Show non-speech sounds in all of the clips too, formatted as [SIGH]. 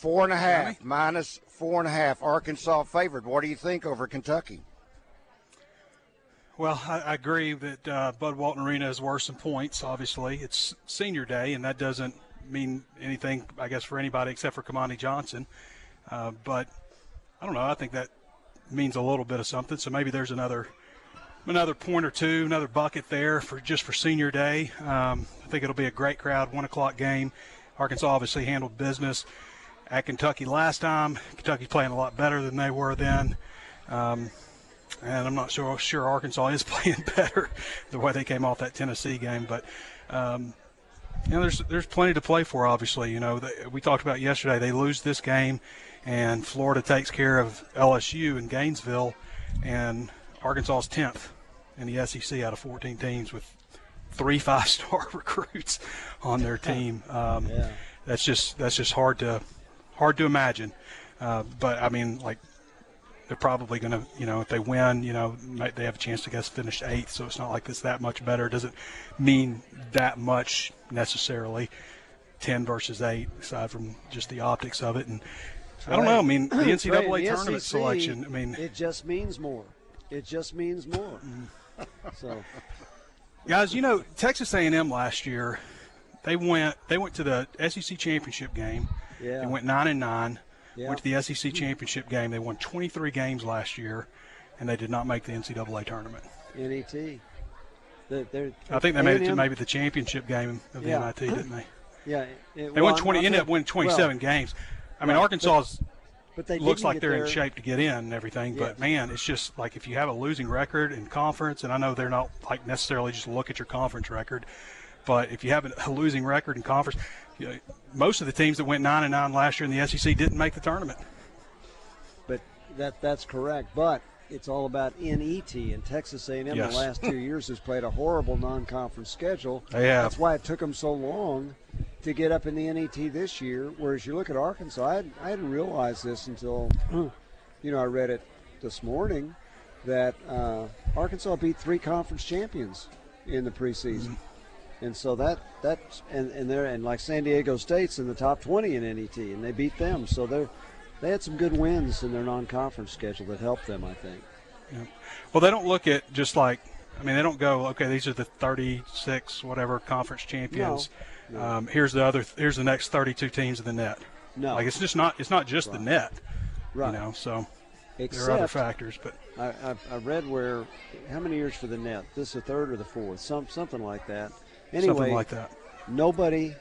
Four and a half, minus four and a half. Arkansas favored. What do you think over Kentucky? Well, I, I agree that uh, Bud Walton Arena is worse in points. Obviously, it's senior day, and that doesn't mean anything, I guess, for anybody except for Kamani Johnson. Uh, but I don't know. I think that means a little bit of something. So maybe there's another another point or two, another bucket there for just for senior day. Um, I think it'll be a great crowd, one o'clock game. Arkansas obviously handled business at Kentucky last time. Kentucky's playing a lot better than they were then. Um, and I'm not sure sure Arkansas is [LAUGHS] playing better the way they came off that Tennessee game, but um, you know there's there's plenty to play for. Obviously, you know they, we talked about yesterday. They lose this game, and Florida takes care of LSU in Gainesville, and Arkansas's 10th in the SEC out of 14 teams with three [LAUGHS] five-star [LAUGHS] recruits on their team. Um, yeah. That's just that's just hard to hard to imagine. Uh, but I mean, like they're probably going to, you know, if they win, you know, they have a chance to guess finish eighth. So it's not like it's that much better. It doesn't mean that much necessarily. Ten versus eight, aside from just the optics of it, and I don't know. I mean, the NCAA right, [CLEARS THROAT] the tournament SEC, selection. I mean, it just means more. It just means more. so, guys, you know, Texas A&M last year, they went they went to the SEC championship game yeah. They went nine and nine. Yeah. Went to the SEC championship game. They won 23 games last year, and they did not make the NCAA tournament. NET. They're, they're, I think they made it to maybe the championship game of the Yeah. NIT, didn't they? Yeah. It, They well, won 20. Ended up winning 27 well, games. I mean, right, Arkansas's But they looks like they're there. in shape to get in and everything. But man, it's just like if you have a losing record in conference, and I know they're not like necessarily just look at your conference record, but if you have a losing record in conference, you know, most of the teams that went nine and nine last year in the SEC didn't make the tournament. But that that's correct. But it's all about NET and Texas A&M. Yes. The last two [LAUGHS] years has played a horrible non-conference schedule. Have. That's why it took them so long to get up in the NET this year. Whereas you look at Arkansas, I, hadn't- I hadn't realized this until, [CLEARS THROAT] you know, I read it this morning that uh, Arkansas beat three conference champions in the preseason. And so that that's and and they're and like San Diego State's in the top 20 in NET, and they beat them. So they're they had some good wins in their non-conference schedule that helped them, I think. Yeah. Well, they don't look at just like, I mean, they don't go, okay, these are the 36 whatever conference champions. No. Um, here's the other, here's the next 32 teams in the NET. No, Like it's just not, it's not just the NET, right. you know. So Except, there are other factors, but I, I, I read where how many years for the NET? This the third or the fourth? Some something like that. Anyway, something like that. nobody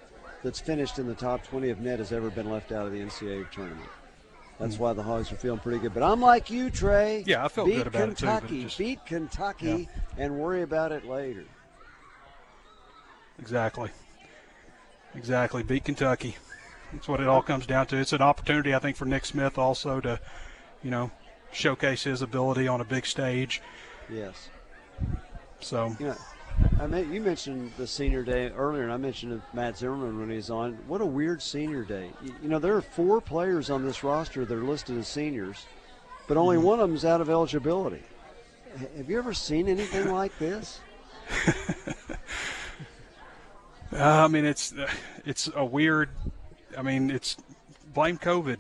that's finished in the top 20 of NET has ever been left out of the NCAA tournament. That's hmm. why the Hogs are feeling pretty good. But I'm like you, Trey. Yeah, I felt beat good about it, too, Kentucky, just- beat Kentucky, and worry about it later. Exactly. Exactly. Beat Kentucky. That's what it all comes down to. It's an opportunity, I think, for Nick Smith also to, you know, showcase his ability on a big stage. Yes. So You know, I mean, you mentioned the senior day earlier, and I mentioned Matt Zimmerman when he was on. What a weird senior day. You, you know, there are four players on this roster that are listed as seniors, but only one of them is out of eligibility. Have you ever seen anything like this? [LAUGHS] Uh, I mean, it's it's a weird. I mean, it's blame COVID.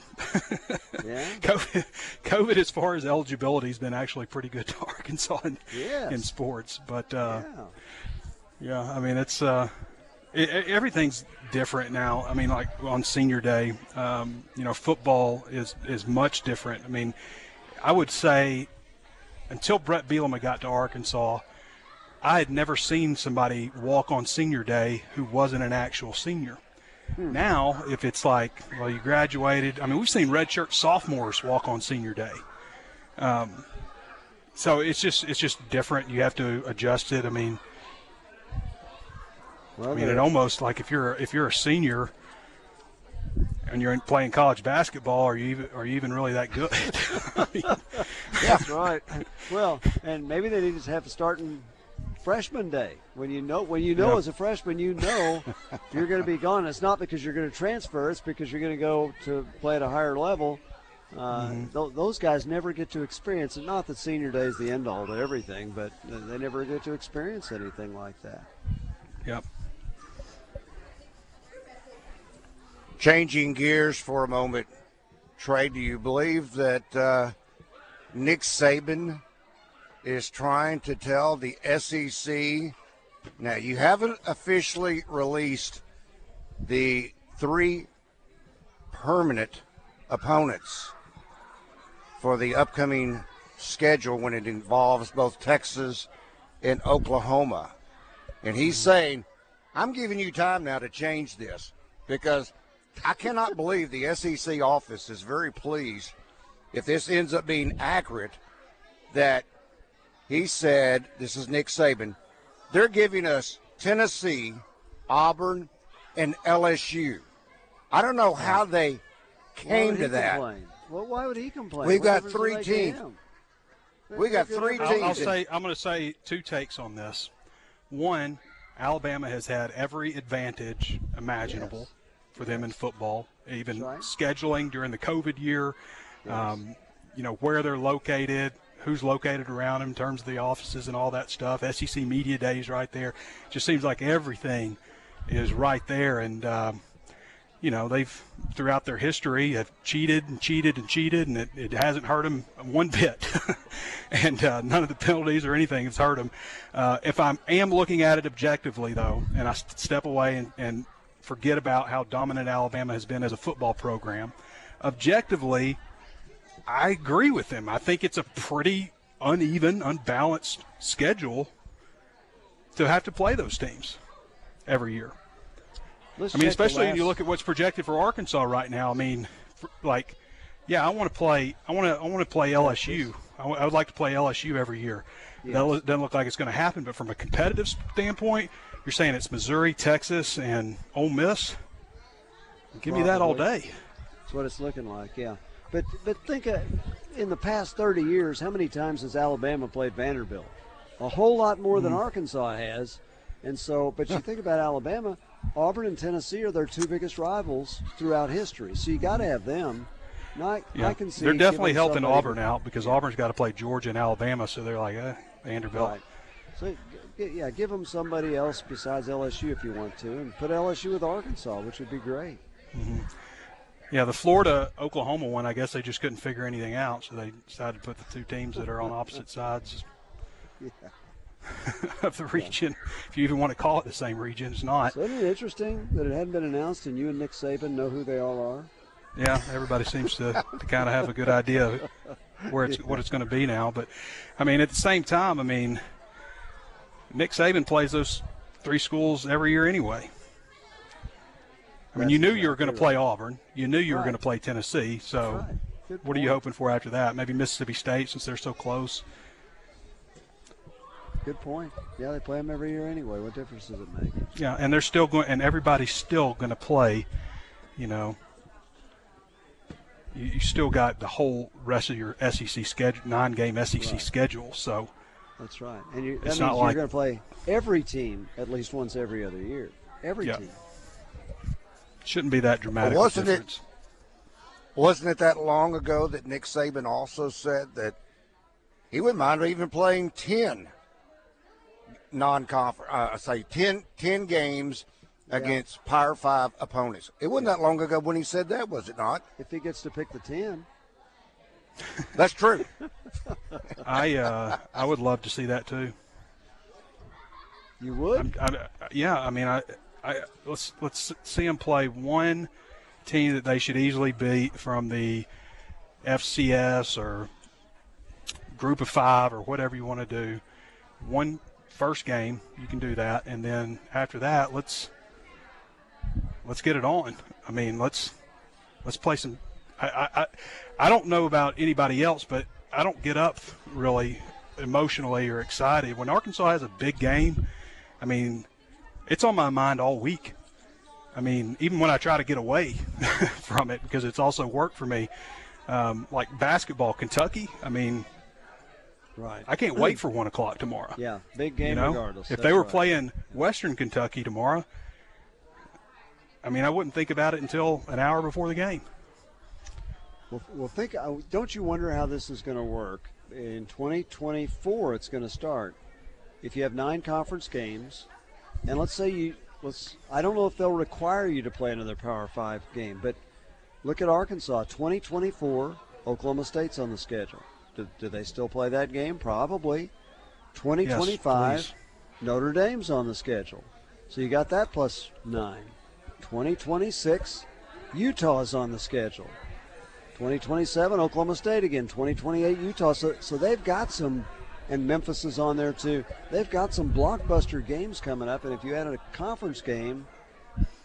Yeah. [LAUGHS] COVID, COVID, as far as eligibility, has been actually pretty good to [LAUGHS] Arkansas in, Yes. in sports. But uh, yeah. yeah, I mean, it's uh, it, everything's different now. I mean, like on senior day, um, you know, football is is much different. I mean, I would say until Brett Bielema got to Arkansas, I had never seen somebody walk on senior day who wasn't an actual senior. Now, if it's like, well, you graduated, I mean, we've seen redshirt sophomores walk on senior day. Um, so it's just it's just different. You have to adjust it. I mean, Well, I mean, it almost like if you're if you're a senior and you're playing college basketball, are you even are you even really that good? yeah, [LAUGHS] [LAUGHS] that's right. Well, and maybe they need to have a starting freshman day when you know when you know yep. as a freshman you know [LAUGHS] you're going to be gone. It's not because you're going to transfer; it's because you're going to go to play at a higher level. Uh, mm-hmm. th- those guys never get to experience it. Not that senior day is the end all to everything, but they never get to experience anything like that. Yep. Changing gears for a moment, Trey, do you believe that uh, Nick Saban is trying to tell the SEC? Now, you haven't officially released the three permanent opponents for the upcoming schedule when it involves both Texas and Oklahoma. And he's mm-hmm. saying, I'm giving you time now to change this because I cannot believe the SEC office is very pleased if this ends up being accurate that he said, this is Nick Saban, they're giving us Tennessee, Auburn, and LSU. I don't know how they came to that. Complain? Well, why would he complain? We've got three teams. We got three teams. I'll, I'll say I'm going to say two takes on this. One, Alabama has had every advantage imaginable yes. for them in football, even right. scheduling during the COVID year. Yes. Um, you know where they're located, who's located around them in terms of the offices and all that stuff. SEC media days right there. Just seems like everything is right there, and um, you know, they've throughout their history have cheated and cheated and cheated, and it, it hasn't hurt them one bit. [LAUGHS] and uh, none of the penalties or anything has hurt them. Uh, if I am looking at it objectively, though, and I step away and, and forget about how dominant Alabama has been as a football program, objectively, I agree with them. I think it's a pretty uneven, unbalanced schedule to have to play those teams every year. Let's I mean, especially when you look at what's projected for Arkansas right now. I mean, for, like, yeah, I want to play. I want to. I want to play LSU. I, w- I would like to play LSU every year. Yes. That doesn't look like it's going to happen. But from a competitive standpoint, you're saying it's Missouri, Texas, and Ole Miss. Give Probably. me that all day. That's what it's looking like. Yeah, but but think uh, in the past 30 years, how many times has Alabama played Vanderbilt? A whole lot more mm. than Arkansas has. And so, but you think about Alabama, Auburn and Tennessee are their two biggest rivals throughout history. So you got to have them. I, yeah. I can see they're definitely helping Auburn out because Auburn's got to play Georgia and Alabama, so they're like eh, Vanderbilt. Right. So yeah, give them somebody else besides LSU if you want to, and put LSU with Arkansas, which would be great. Mm-hmm. Yeah, the Florida Oklahoma one, I guess they just couldn't figure anything out, so they decided to put the two teams that are on opposite sides. Yeah. [LAUGHS] of the region, if you even want to call it the same region. It's not. So isn't it interesting that it hadn't been announced and you and Nick Saban know who they all are? Yeah, everybody seems to, to kind of have a good idea where it's what it's going to be now. But I mean, at the same time, I mean, Nick Saban plays those three schools every year anyway. I mean, you knew you were going to play Auburn. You knew you were going to play Tennessee. So, right. what are you hoping for after that? Maybe Mississippi State, since they're so close. Good point. Yeah, they play them every year anyway. What difference does it make? Yeah, and they're still going, and everybody's still going to play. You know, you, you, still got the whole rest of your SEC schedule, nine-game SEC right. schedule. So that's right, and you, that means you're like, going to play every team at least once every other year. Every yeah. team. Shouldn't be that dramatic. Well, wasn't it? Wasn't it that long ago that Nick Saban also said that he wouldn't mind even playing ten non-conference, uh, say 10, 10 games yeah. against Power Five opponents. It wasn't that long ago when he said that, was it not? If he gets to pick the ten. [LAUGHS] That's true. [LAUGHS] I uh, I would love to see that too. You would? I, yeah, I mean, I, I let's let's see them play one team that they should easily beat from the FCS or Group of Five or whatever you want to do. One first game, you can do that, and then after that, let's let's get it on. I mean, let's let's play some. I I I don't know about anybody else, but I don't get up really emotionally or excited when Arkansas has a big game. I mean, it's on my mind all week. I mean, even when I try to get away [LAUGHS] from it, because it's also work for me. Um, like basketball, Kentucky. I mean, Right. I can't wait for one o'clock tomorrow. Yeah, big game you know, regardless. if That's they were right. playing Western Kentucky tomorrow, I mean, I wouldn't think about it until an hour before the game. Well, well, think. uh, Don't you wonder how this is going to work in 2024? It's going to start. If you have nine conference games, and let's say you let's. I don't know if they'll require you to play another Power Five game, but look at Arkansas. 2024, Oklahoma State's on the schedule. Do, do they still play that game? Probably. 2025, please. Notre Dame's on the schedule. So you got that plus nine. 2026, Utah's on the schedule. 2027 Oklahoma State again. 2028 Utah. So, so they've got some, and Memphis is on there too. They've got some blockbuster games coming up, and if you add a conference game,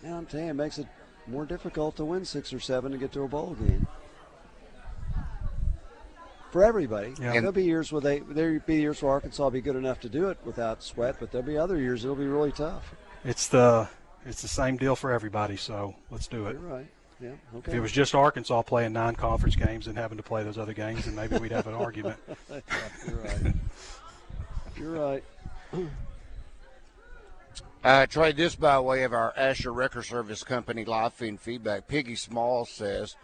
man, I'm telling you, it makes it more difficult to win six or seven to get to a bowl game. For everybody, Yeah. there'll be years where they there'll be years where Arkansas will be good enough to do it without sweat, but there'll be other years it'll be really tough. It's the it's the same deal for everybody. So let's do it. You're right. Yeah. If it was just Arkansas playing non-conference games and having to play those other games, then maybe we'd have an argument. [LAUGHS] You're right. You're right. [CLEARS THROAT] Uh, Trey, this by way of our Asher Wrecker Service Company live feed feedback. Piggy Small says,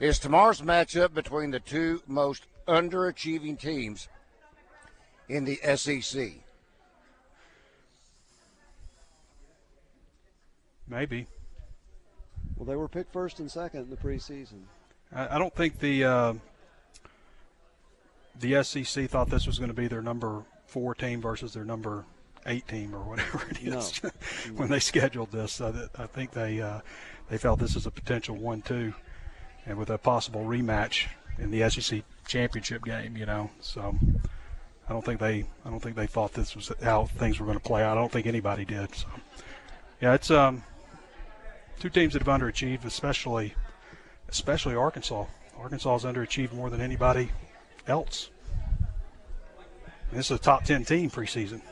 "Is tomorrow's matchup between the two most underachieving teams in the SEC?" Maybe. Well, they were picked first and second in the preseason. I, I don't think the uh, the SEC thought this was going to be their number four team versus their number eight team or whatever it is [LAUGHS] when they scheduled this. Uh, I think they uh, they felt this is a potential one-two, and with a possible rematch in the SEC championship game. You know, so I don't think they I don't think they thought this was how things were going to play out. I don't think anybody did. So yeah, it's um two teams that have underachieved, especially especially Arkansas. Arkansas has underachieved more than anybody else. And this is a top 10 team preseason.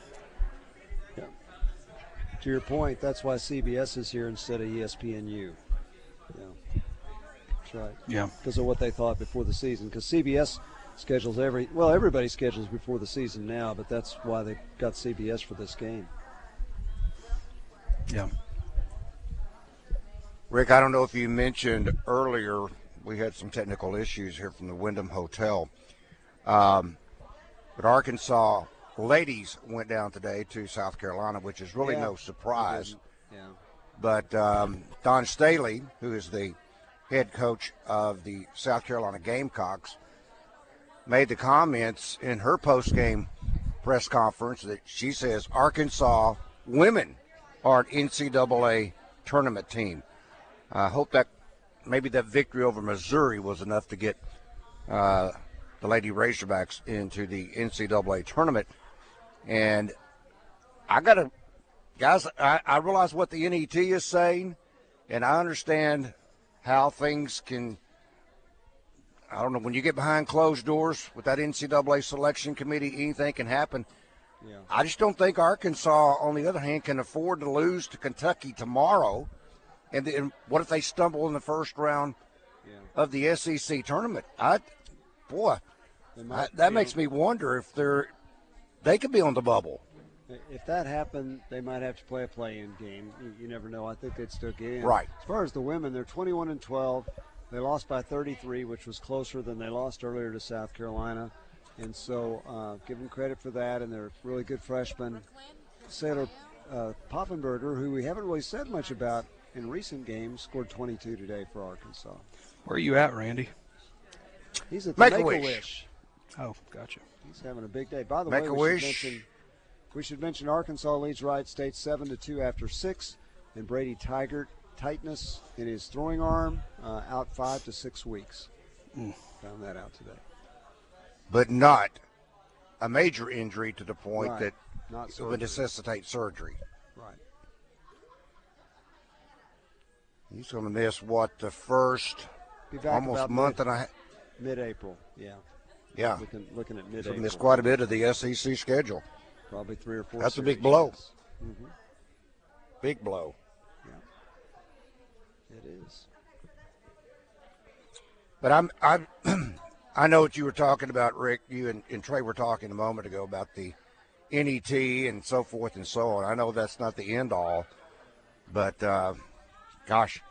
Yeah. To your point, that's why CBS is here instead of ESPNU. Yeah, that's right. Yeah. Because of what they thought before the season. Because CBS schedules every well, everybody schedules before the season now, but that's why they got CBS for this game. Yeah. Rick, I don't know if you mentioned earlier, we had some technical issues here from the Wyndham Hotel. Um, but Arkansas ladies went down today to South Carolina, which is really Yeah, no surprise. Yeah. But um, Dawn Staley, who is the head coach of the South Carolina Gamecocks, made the comments in her post-game press conference that she says Arkansas women are an NCAA tournament team. I hope that maybe that victory over Missouri was enough to get uh, the Lady Razorbacks into the NCAA tournament. And I got to, guys, I, I realize what the NET is saying, and I understand how things can. I don't know when you get behind closed doors with that NCAA selection committee, anything can happen. Yeah. I just don't think Arkansas, on the other hand, can afford to lose to Kentucky tomorrow. And then what if they stumble in the first round Yeah. of the SEC tournament? I, boy, I, that makes me wonder if they're they could be on the bubble. If that happened, they might have to play a play-in game. You, you never know. I think they'd still get in. Right. As far as the women, they're 21 and 12. They lost by 33, which was closer than they lost earlier to South Carolina, and so uh, give them credit for that. And they're really good freshmen. Saylor uh, Poffenberger, who we haven't really said much about in recent games, scored 22 today for Arkansas. Where are you at, Randy? He's at the Make a Make-A-Wish. Wish. Oh, gotcha. He's having a big day. By the Make way, a we wish. should mention we should mention Arkansas leads Wright State seven to two after six, and Brady Tygart tightness in his throwing arm uh, out five to six weeks. Found that out today. but not a major injury to the point Right. that Not it would necessitate surgery. Right. He's going to miss what the first almost month mid, and a half. mid-April. Yeah, Yeah, looking looking at mid-April. miss quite a bit of the SEC schedule. Probably three or four. That's a big blow. Mhm. Big blow. Yeah, it is. But I'm I'm [CLEARS THROAT] I know what you were talking about, Rick. You and, and Trey were talking a moment ago about the NET and so forth and so on. I know that's not the end all, but uh, gosh,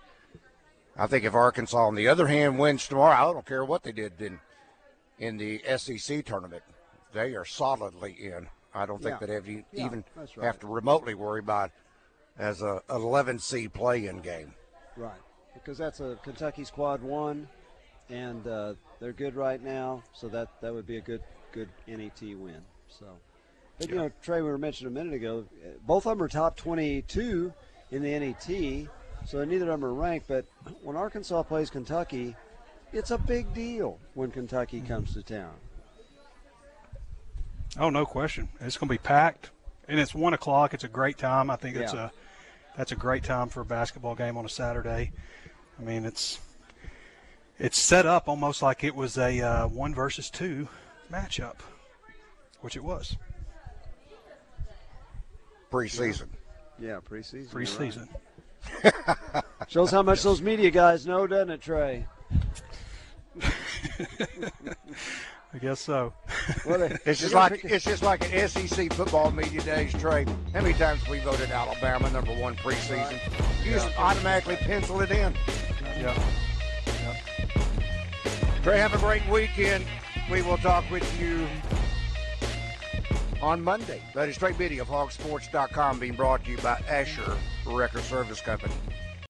I think if Arkansas, on the other hand, wins tomorrow, I don't care what they did in in the SEC tournament. They are solidly in. I don't think Yeah. that have you Yeah, even right. have to remotely worry about as a 11 seed play-in game. Right. Because that's a Kentucky squad one, and uh, they're good right now, so that, that would be a good good NET win. So, but you know, Trey, we were mentioning a minute ago, both of them are top 22 in the NET, so neither of them are ranked. But when Arkansas plays Kentucky, it's a big deal when Kentucky comes to town. Oh, no question. It's going to be packed, and it's one o'clock. It's a great time. I think it's a that's a great time for a basketball game on a Saturday. I mean, it's it's set up almost like it was a uh, one versus two matchup, which it was Preseason. Yeah, preseason. you're right. Preseason. Shows how much those media guys know, doesn't it, Trey? [LAUGHS] I guess so. Well, they- It's just like pick- it's just like an SEC football media days, Trey. How many times we voted Alabama number one preseason? You just automatically pencil it in. yeah. Trey, have a great weekend. We will talk with you on Monday. That is Trey Biddy of hogsports.com being brought to you by Asher Wrecker Service Company.